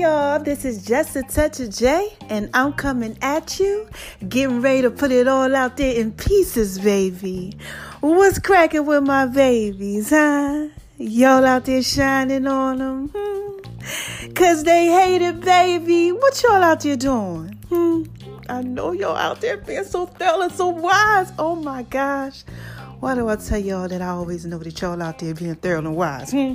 Y'all, this is Just a Touch of J, and I'm coming at you, getting ready to put it all out there in pieces, baby. What's cracking with my babies, huh? Y'all out there shining on them? Hmm? Cause they hate it, baby. What y'all out there doing? Hmm? I know y'all out there being so thorough and so wise. Oh my gosh. Why do I tell y'all that I always know that y'all out there being thorough and wise? Hmm?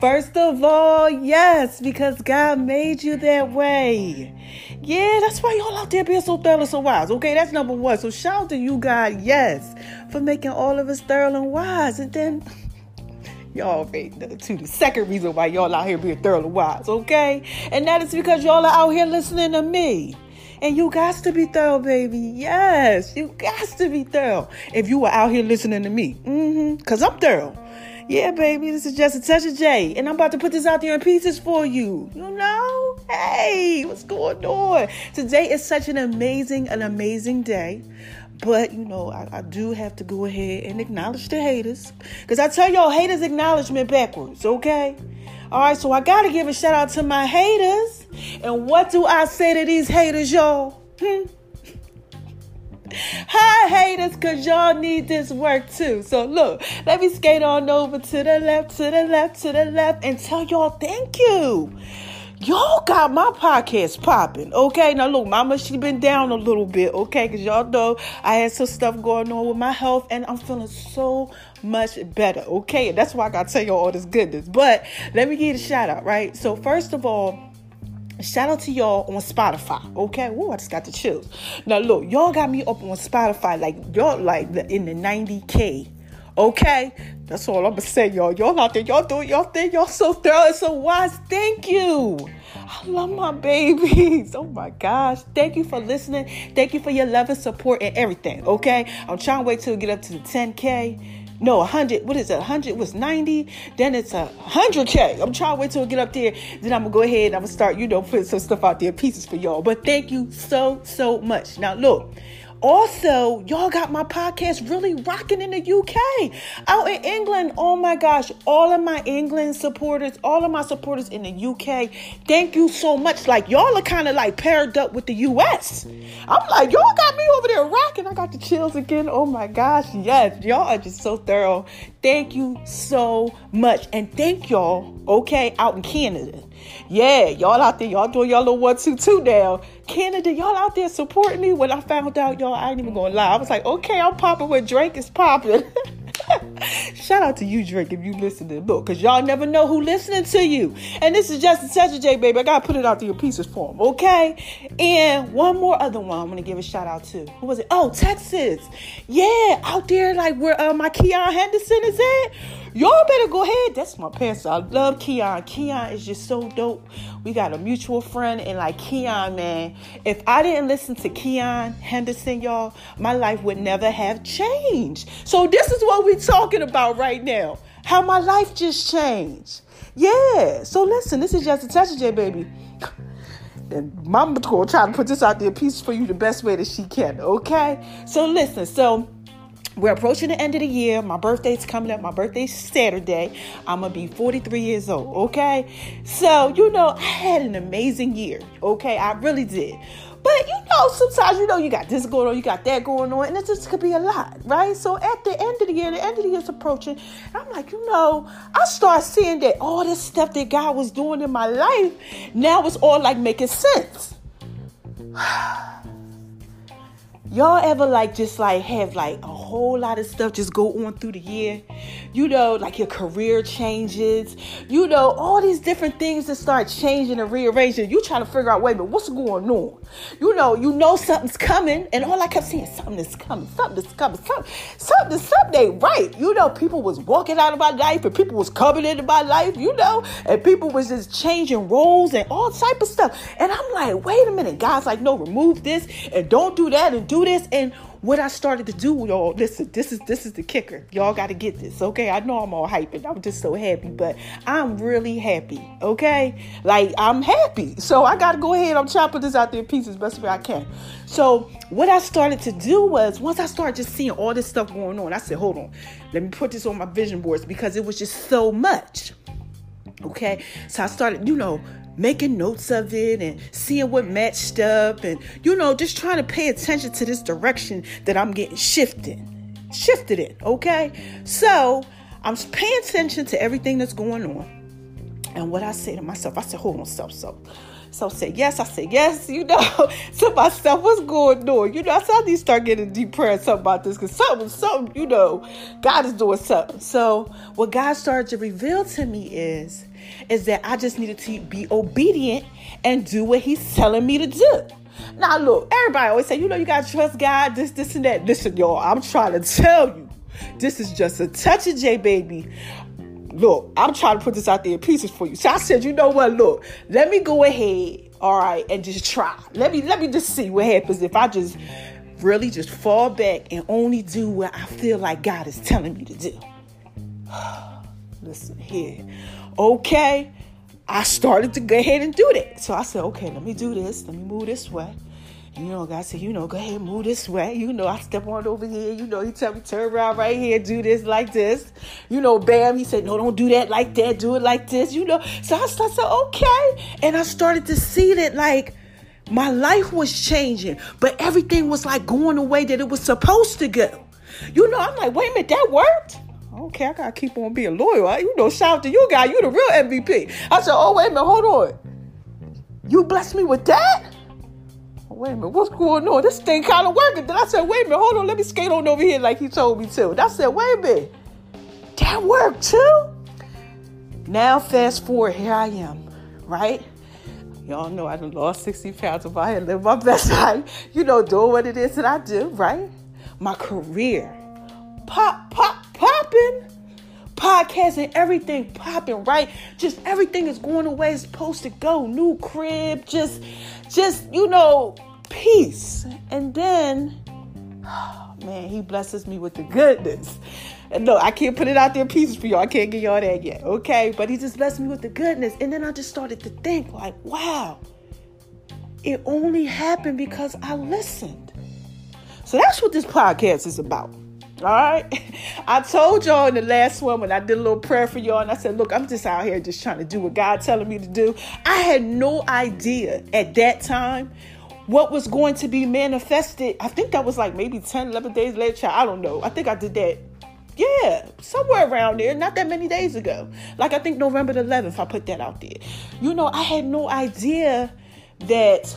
First of all, yes, because God made you that way. Yeah, that's why y'all out there being so thorough and so wise. Okay, that's number one. So shout to you, God, yes, for making all of us thorough and wise. And then y'all already know too. The second reason why y'all out here being thorough and wise, okay? And that is because y'all are out here listening to me. And you got to be thorough, baby. Yes, you got to be thorough. If you were out here listening to me, mm-hmm, because I'm thorough. Yeah, baby, this is just a touch of J, and I'm about to put this out there in pieces for you. You know? Hey, what's going on? Today is such an amazing, an amazing day. But you know, I, I do have to go ahead and acknowledge the haters. Because I tell y'all haters acknowledgement backwards, okay? Alright, so I gotta give a shout out to my haters. And what do I say to these haters, y'all? Hmm? Hi, haters, because y'all need this work too. So, look, let me skate on over to the left, to the left, to the left, and tell y'all thank you. Y'all got my podcast popping, okay? Now, look, mama, she been down a little bit, okay? Because y'all know I had some stuff going on with my health, and I'm feeling so much better, okay? And that's why I got to tell y'all all this goodness. But let me give you a shout out, right? So, first of all, Shout out to y'all on Spotify, okay? Whoa, I just got the chills. Now look, y'all got me up on Spotify like y'all like in the 90k, okay? That's all I'm gonna say, y'all. Y'all out there, y'all doing y'all thing, y'all so thorough and so wise. Thank you. I love my babies. Oh my gosh. Thank you for listening. Thank you for your love and support and everything. Okay. I'm trying to wait till we get up to the 10K no, 100, what is it? 100 was 90, then it's a 100K. I'm trying to wait till I get up there. Then I'm going to go ahead and I'm going to start, you know, putting some stuff out there, pieces for y'all. But thank you so, so much. Now, look, also, y'all got my podcast really rocking in the UK. Out in England, oh my gosh, all of my England supporters, all of my supporters in the UK, thank you so much. Like, y'all are kind of like paired up with the US. I'm like, y'all got me over there rocking. I got the chills again. Oh my gosh, yes, y'all are just so thorough. Thank you so much. And thank y'all, okay, out in Canada. Yeah, y'all out there, y'all doing y'all little one two two now. Canada, y'all out there supporting me. When I found out, y'all, I ain't even gonna lie. I was like, okay, I'm popping when Drake is popping. Shout out to you, Drake, if you listen to look, because y'all never know who listening to you. And this is just a touch of J, baby. I gotta put it out to your pieces for him, okay? And one more other one I'm gonna give a shout out to. Who was it? Oh, Texas. Yeah, out there, like where uh, my Keion Henderson is at. Y'all better go ahead. That's my pastor. I love Keion. Keion is just so dope. We got a mutual friend, and like Keion, man, if I didn't listen to Keion Henderson, y'all, my life would never have changed. So this is what we're talking about right now. How my life just changed. Yeah. So listen, this is just a touch of J, baby. And Mama's gonna try to put this out there piece for you the best way that she can. Okay. So listen. So we're approaching the end of the year. My birthday's coming up. My birthday's Saturday. I'm going to be 43 years old, okay? So, you know, I had an amazing year, okay? I really did. But you know, sometimes you know you got this going on, you got that going on, and it just could be a lot, right? So at the end of the year, the end of the year is approaching, I'm like, you know, I start seeing that all this stuff that God was doing in my life, now it's all like making sense. Y'all ever like just like have like a whole lot of stuff just go on through the year? You know, like your career changes, you know, all these different things that start changing and rearranging. You trying to figure out, wait a minute, what's going on? You know, you know something's coming, and all I kept saying, something is coming, something is coming, something, something, something right. You know, people was walking out of my life and people was coming into my life, you know, and people was just changing roles and all type of stuff. And I'm like, wait a minute, God's like, no, remove this and don't do that and do this. And what I started to do, y'all, listen, this is this is the kicker. Y'all got to get this, okay? I know I'm all hyping. I'm just so happy, but I'm really happy, okay? Like I'm happy, so I got to go ahead. I'm chopping this out there in pieces best way I can. So what I started to do was once I started just seeing all this stuff going on, I said, hold on, let me put this on my vision boards because it was just so much. Okay, so I started, you know, making notes of it and seeing what matched up and you know just trying to pay attention to this direction that I'm getting shifted shifted in okay? So I'm paying attention to everything that's going on. And what I say to myself I said hold on self so. So I yes I said yes you know to myself what's going on? You know I said I need to start getting deep prayer something about this because something something you know God is doing something. So what God started to reveal to me is is that I just needed to be obedient and do what he's telling me to do. Now, look, everybody always say, you know, you got to trust God, this, this, and that. Listen, y'all, I'm trying to tell you, this is just a touch of J baby. Look, I'm trying to put this out there in pieces for you. So I said, you know what? Look, let me go ahead, all right, and just try. Let me let me just see what happens if I just really just fall back and only do what I feel like God is telling me to do. Listen here. Okay. I started to go ahead and do that. So I said, okay, let me do this. Let me move this way. You know, God said, you know, go ahead, move this way. You know, I step on over here. You know, he tell me turn around right here, do this like this. You know, bam. He said, no, don't do that like that. Do it like this. You know. So I, I said, okay. And I started to see that like my life was changing, but everything was like going the way that it was supposed to go. You know, I'm like, wait a minute, that worked okay, I gotta keep on being loyal. I, you know, shout out to you guy, you the real MVP. I said, oh wait a minute, hold on. You blessed me with that? Oh, wait a minute, what's going on? This thing kind of working. Then I said, wait a minute, hold on, let me skate on over here like he told me to. And I said, wait a minute, that worked too. Now fast forward, here I am, right? Y'all know I done lost 60 pounds if I had lived my best life. You know, doing what it is that I do, right? My career. Pop, pop, popping. Podcasting, everything popping, right? Just everything is going the way it's supposed to go. New crib, just, just, you know, peace. And then, man, he blesses me with the goodness. And no, I can't put it out there pieces for y'all. I can't get y'all that yet, okay? But he just blessed me with the goodness. And then I just started to think, like, wow, it only happened because I listened. So that's what this podcast is about. All right. I told y'all in the last one when I did a little prayer for y'all, and I said, Look, I'm just out here just trying to do what God telling me to do. I had no idea at that time what was going to be manifested. I think that was like maybe 10, 11 days later. I don't know. I think I did that. Yeah, somewhere around there, not that many days ago. Like I think November the 11th, I put that out there. You know, I had no idea that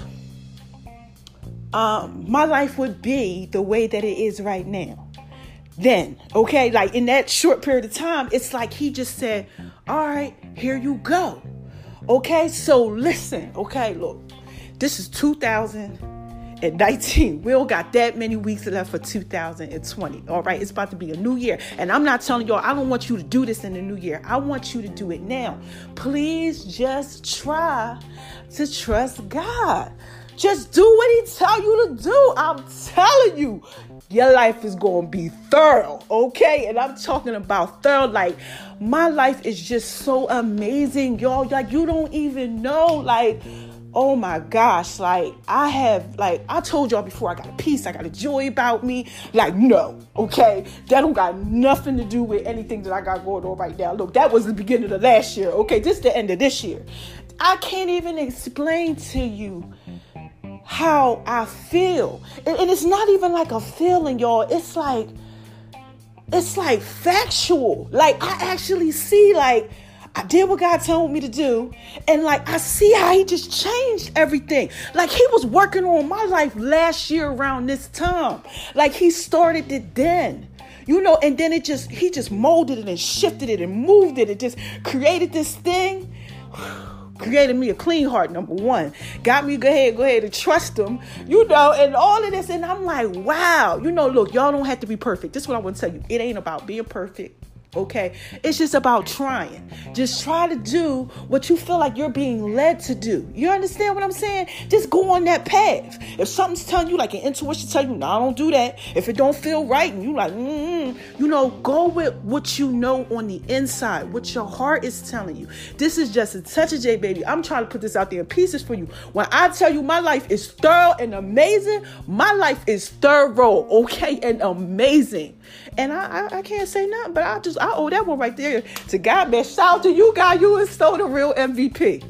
um, my life would be the way that it is right now then okay? Like in that short period of time it's like he just said all right here you go. Okay so listen okay look. This is 2019 we don't got that many weeks left for 2020 all right? It's about to be a new year. And i'm not telling y'all i don't want you to do this in the new year. I want you to do it now. Please just try to trust god just do what he tell you to do. I'm telling you, your life is going to be thorough, okay? And I'm talking about thorough. Like, my life is just so amazing, y'all. Like, you don't even know. Like, oh my gosh. Like, I have, like, I told y'all before, I got a peace, I got a joy about me. Like, no, okay? That don't got nothing to do with anything that I got going on right now. Look, that was the beginning of last year, okay? This is the end of this year. I can't even explain to you how I feel. And, and it's not even like a feeling, y'all. It's like, it's like factual. Like I actually see like I did what God told me to do. And like, I see how He just changed everything. Like, He was working on my life last year around this time. Like, He started it then. You know, and then it just, He just molded it and shifted it and moved it and just created this thing. created me a clean heart number one. Got me go ahead go ahead and trust him you know and all of this. And i'm like wow. You know look y'all don't have to be perfect. This is what i want to tell you. It ain't about being perfect Okay, it's just about trying. Just try to do what you feel like you're being led to do. You understand what I'm saying? Just go on that path. If something's telling you, like an intuition tell you, no, I don't do that. If it don't feel right, and you like, mm you know, go with what you know on the inside, what your heart is telling you. This is just a touch of J, baby. I'm trying to put this out there in pieces for you. When I tell you my life is thorough and amazing, my life is thorough, okay, and amazing. And I, I, I can't say nothing, but I just I owe that one right there to God, man. Shout out to you, God. You is still the real MVP.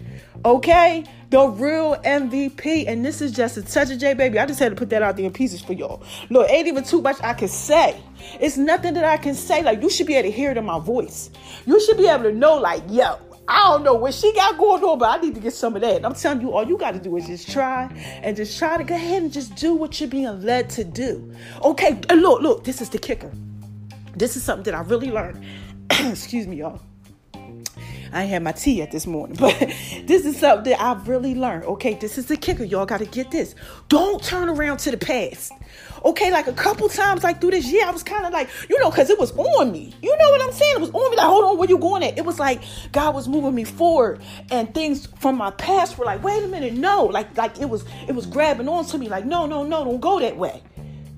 Okay? The real MVP. And this is just a touch of J, baby. I just had to put that out there in pieces for y'all. Look, ain't even too much I can say. It's nothing that I can say. Like, you should be able to hear it in my voice. You should be able to know, like, yo, I don't know what she got going on, but I need to get some of that. And I'm telling you, all you got to do is just try and just try to go ahead and just do what you're being led to do. Okay, and look, look, this is the kicker. This is something that I really learned. Excuse me, y'all. I had my tea at this morning, but this is something that I've really learned. Okay, this is the kicker. Y'all got to get this. Don't turn around to the past. Okay, like a couple times, like through this year, I was kind of like, you know, because it was on me. You know what I'm saying? It was on me. Like, hold on, where you going at? It was like God was moving me forward, and things from my past were like, wait a minute, no, like, like it was, it was grabbing on to me, like, no, no, no, don't go that way.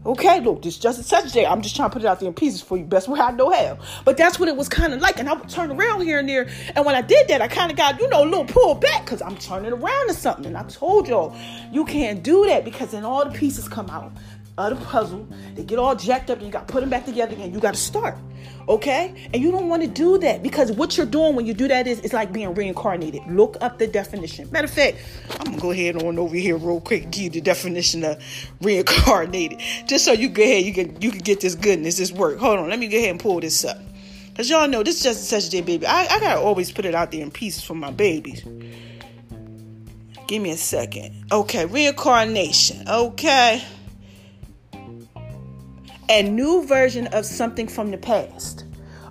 Okay, look, this just a touch day. I'm just trying to put it out there in pieces for you, best way I know how. But that's what it was kind of like. And I would turn around here and there. And when I did that, I kind of got, you know, a little pulled back because I'm turning around to something. And I told y'all, you can't do that because then all the pieces come out of the puzzle. They get all jacked up and you got to put them back together again. You got to start. Okay? And you don't want to do that because what you're doing when you do that is it's like being reincarnated. Look up the definition. Matter of fact, I'm gonna go ahead on over here real quick, give you the definition of reincarnated. Just so you go ahead, you can you can get this goodness, this work. Hold on, let me go ahead and pull this up. Cause y'all know this is just such a day, baby. I, I gotta always put it out there in pieces for my babies. Give me a second. Okay, reincarnation. Okay a new version of something from the past.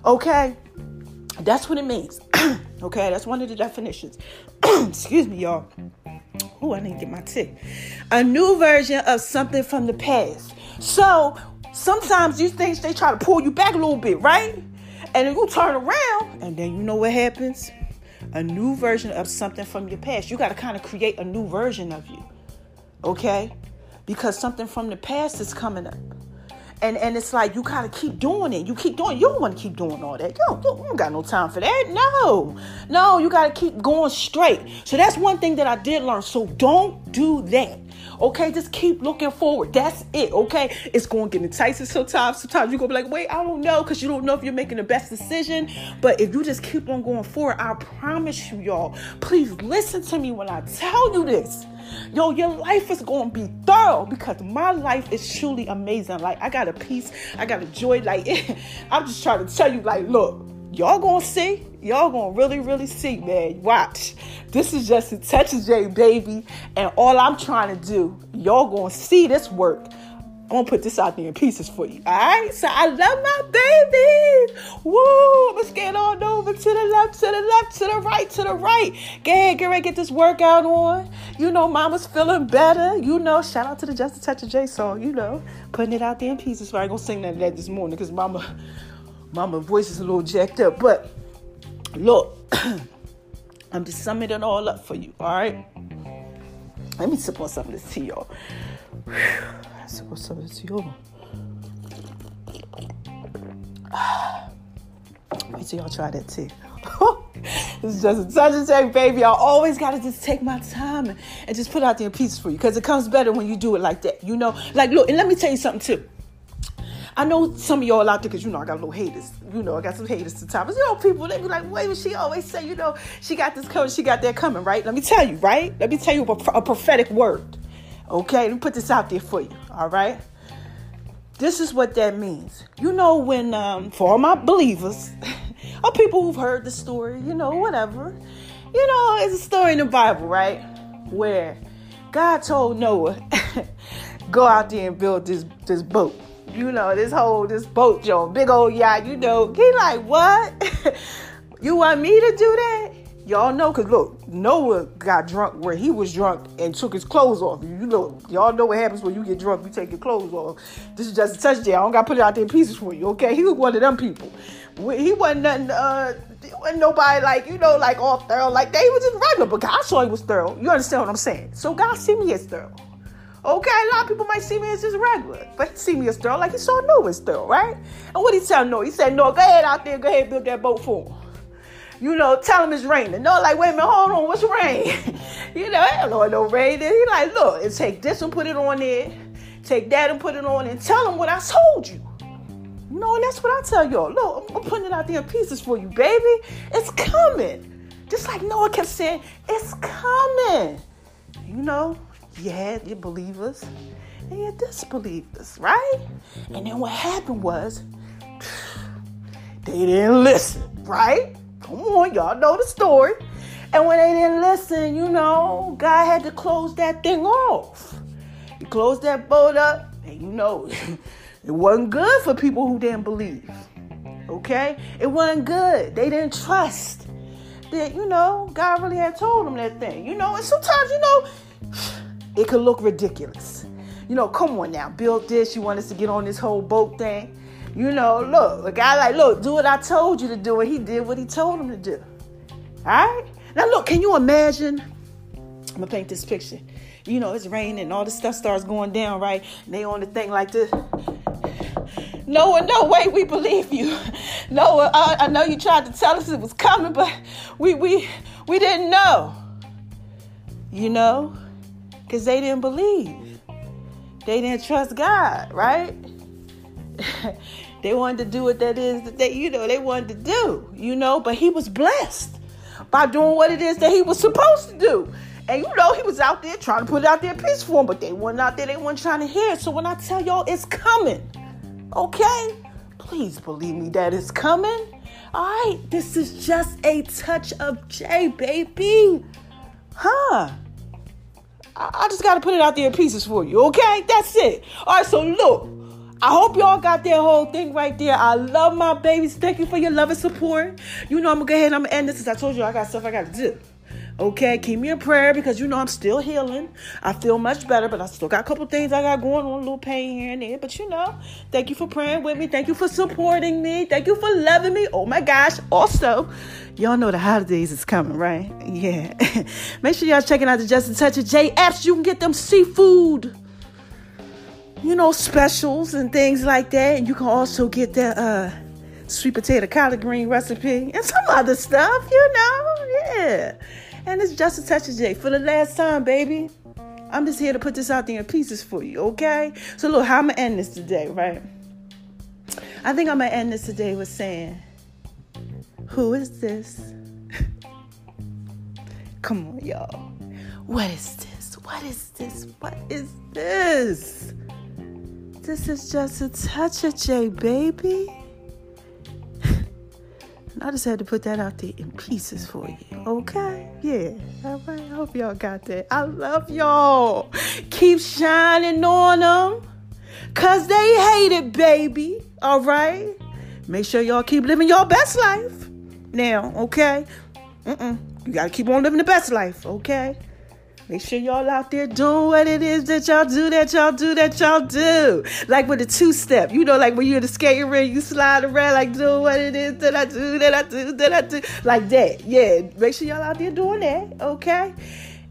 Okay? That's what it means. okay, that's one of the definitions. Excuse me, y'all. Oh, I need to get my tea. A new version of something from the past. So sometimes these things they try to pull you back a little bit, right? And then you turn around, and then you know what happens? A new version of something from your past. You got to kind of create a new version of you. Okay? Because something from the past is coming up. And and it's like you gotta keep doing it. You keep doing. You don't want to keep doing all that. You don't, you don't got no time for that. No, no. You gotta keep going straight. So that's one thing that I did learn. So don't do that. Okay, just keep looking forward. That's it. Okay, it's going to get enticing sometimes. Sometimes you're gonna be like, wait, I don't know, because you don't know if you're making the best decision. But if you just keep on going forward, I promise you, y'all. Please listen to me when I tell you this. Yo, your life is gonna be thorough because my life is truly amazing. Like I got a peace, I got a joy. Like I'm just trying to tell you, like, look, y'all gonna see, y'all gonna really, really see, man. Watch. This is just a touch of J, baby, and all I'm trying to do, y'all gonna see this work. I'm gonna put this out there in pieces for you. Alright? So I love my babies. Woo! Let's get on over to the left, to the left, to the right, to the right. Go ahead, get ready, get this workout on. You know, mama's feeling better. You know, shout out to the Just a Touch of J song, you know, putting it out there in pieces. So I ain't gonna sing that this morning because mama mama voice is a little jacked up. But look, I'm just summing it all up for you, alright? Let me sip on some of this tea, y'all. Sip hold on. Wait till y'all try that tea. it's just a take, baby. I always gotta just take my time and, and just put out there pieces for you because it comes better when you do it like that. You know, like look, and let me tell you something too. I know some of y'all out there because you know I got a little haters. You know I got some haters to sometimes. You know people they be like, wait, she always say, you know, she got this coming, she got that coming, right? Let me tell you, right? Let me tell you a, a prophetic word. Okay, let me put this out there for you. All right. This is what that means. You know when um, for all my believers. or people who've heard the story, you know, whatever. You know, it's a story in the Bible, right? Where God told Noah, go out there and build this this boat. You know, this whole this boat, Joe, big old yacht, you know. He like, what? you want me to do that? Y'all know, cause look, Noah got drunk where he was drunk and took his clothes off. You know, y'all know what happens when you get drunk, you take your clothes off. This is just a touch touchdown. I don't gotta put it out there in pieces for you, okay? He was one of them people. He wasn't nothing, uh, wasn't nobody like, you know, like all thorough like they was just regular, but God saw he was thorough. You understand what I'm saying? So God see me as thorough. Okay, a lot of people might see me as just regular, but he see me as thorough, like he saw Noah as thorough, right? And what he tell Noah? He said, Noah, go ahead out there, go ahead build that boat for him you know, tell him it's raining. No, like, wait a minute, hold on, what's rain? you know, I no rain. And he like, look, and take this and put it on there, take that and put it on, and tell him what I told you. Know, and that's what I tell y'all. Look, I'm, I'm putting it out there in pieces for you, baby. It's coming. Just like Noah kept saying, it's coming. You know, you had your believers and your disbelievers, right? And then what happened was, they didn't listen, right? Come on, y'all know the story. And when they didn't listen, you know, God had to close that thing off. He closed that boat up, and you know, it wasn't good for people who didn't believe. Okay? It wasn't good. They didn't trust that, you know, God really had told them that thing. You know, and sometimes, you know, it could look ridiculous. You know, come on now, build this. You want us to get on this whole boat thing. You know, look, a guy like, look, do what I told you to do, and he did what he told him to do. All right? Now, look, can you imagine? I'm gonna paint this picture. You know, it's raining and all this stuff starts going down, right? And they on the thing like this. No, Noah, no way, we believe you. Noah, I, I know you tried to tell us it was coming, but we we we didn't know. You know, because they didn't believe. They didn't trust God, right? They wanted to do what that is that they, you know, they wanted to do, you know, but he was blessed by doing what it is that he was supposed to do. And you know, he was out there trying to put it out there peace for him, but they weren't out there, they weren't trying to hear. So when I tell y'all it's coming, okay? Please believe me that it's coming. All right, this is just a touch of J, baby. Huh? I just got to put it out there in pieces for you, okay? That's it. All right, so look, I hope y'all got that whole thing right there. I love my babies. Thank you for your love and support. You know I'm gonna go ahead and I'm gonna end this as I told you I got stuff I gotta do. Okay, keep me in prayer because you know I'm still healing. I feel much better, but I still got a couple things I got going on, a little pain here and there. But you know, thank you for praying with me. Thank you for supporting me. Thank you for loving me. Oh my gosh. Also, y'all know the holidays is coming, right? Yeah. Make sure y'all checking out the Just a Touch of J apps. You can get them seafood you know, specials and things like that. And you can also get the uh, sweet potato collard green recipe and some other stuff, you know. Yeah. And it's just a touch of J for the last time, baby. I'm just here to put this out there in pieces for you, okay? So look, how I'm gonna end this today, right? I think I'm gonna end this today with saying, Who is this? Come on, y'all. What is this? What is this? What is this? This is just a touch of J, baby. and I just had to put that out there in pieces for you, okay? Yeah, all right. I hope y'all got that. I love y'all. Keep shining on them, cause they hate it, baby. All right? Make sure y'all keep living your best life now, okay? Mm-mm. You gotta keep on living the best life, okay? Make sure y'all out there doing what it is that y'all do, that y'all do, that y'all do. Like with the two step, you know, like when you're in the skating ring, you slide around, like doing what it is that I do, that I do, that I do. Like that. Yeah. Make sure y'all out there doing that, okay?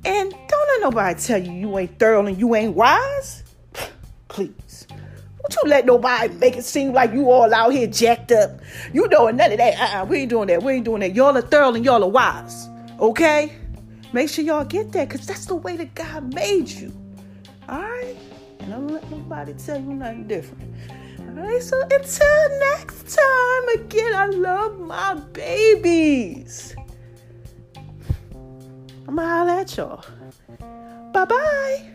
And don't let nobody tell you you ain't thorough and you ain't wise. Please. Don't you let nobody make it seem like you all out here jacked up. You doing none of that. Uh-uh, we ain't doing that. We ain't doing that. Y'all are thorough and y'all are wise. Okay? Make sure y'all get that because that's the way that God made you. All right? And don't let nobody tell you nothing different. All right? So until next time, again, I love my babies. I'm going to holler at y'all. Bye bye.